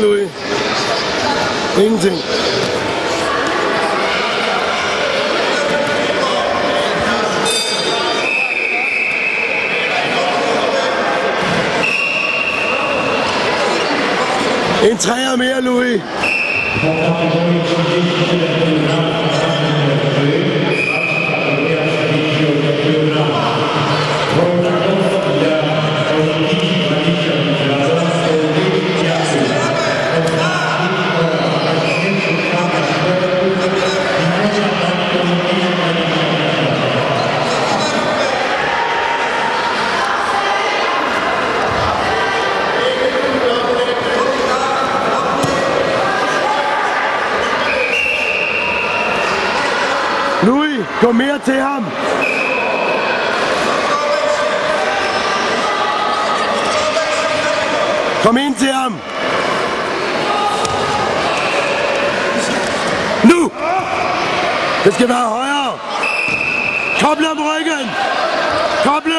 Louis. Ingenting. En træer mere, Louis. Louis, gå mere til ham. Kom ind til ham. Nu! Det skal være højere. Koble om ryggen. Koble.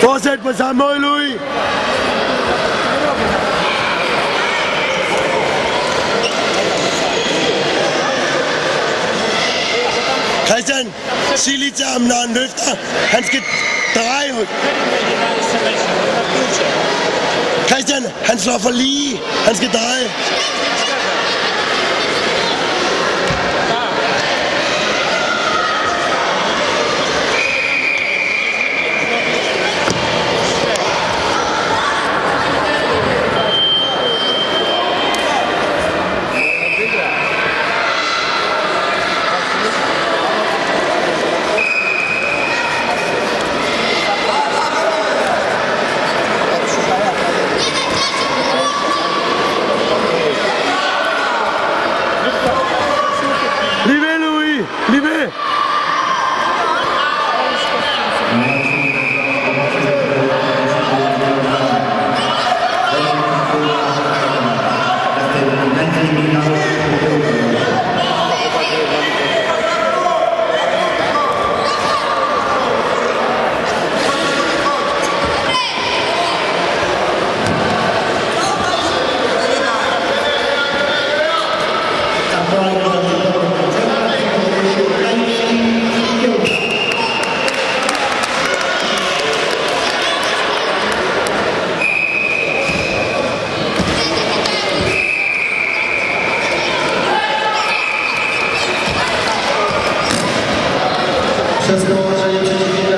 Fortsæt på samme måde, Louis. Christian, sig lige til ham, når han løfter. Han skal dreje. Christian, han slår for lige. Han skal dreje. Przez połączenie przeciwnika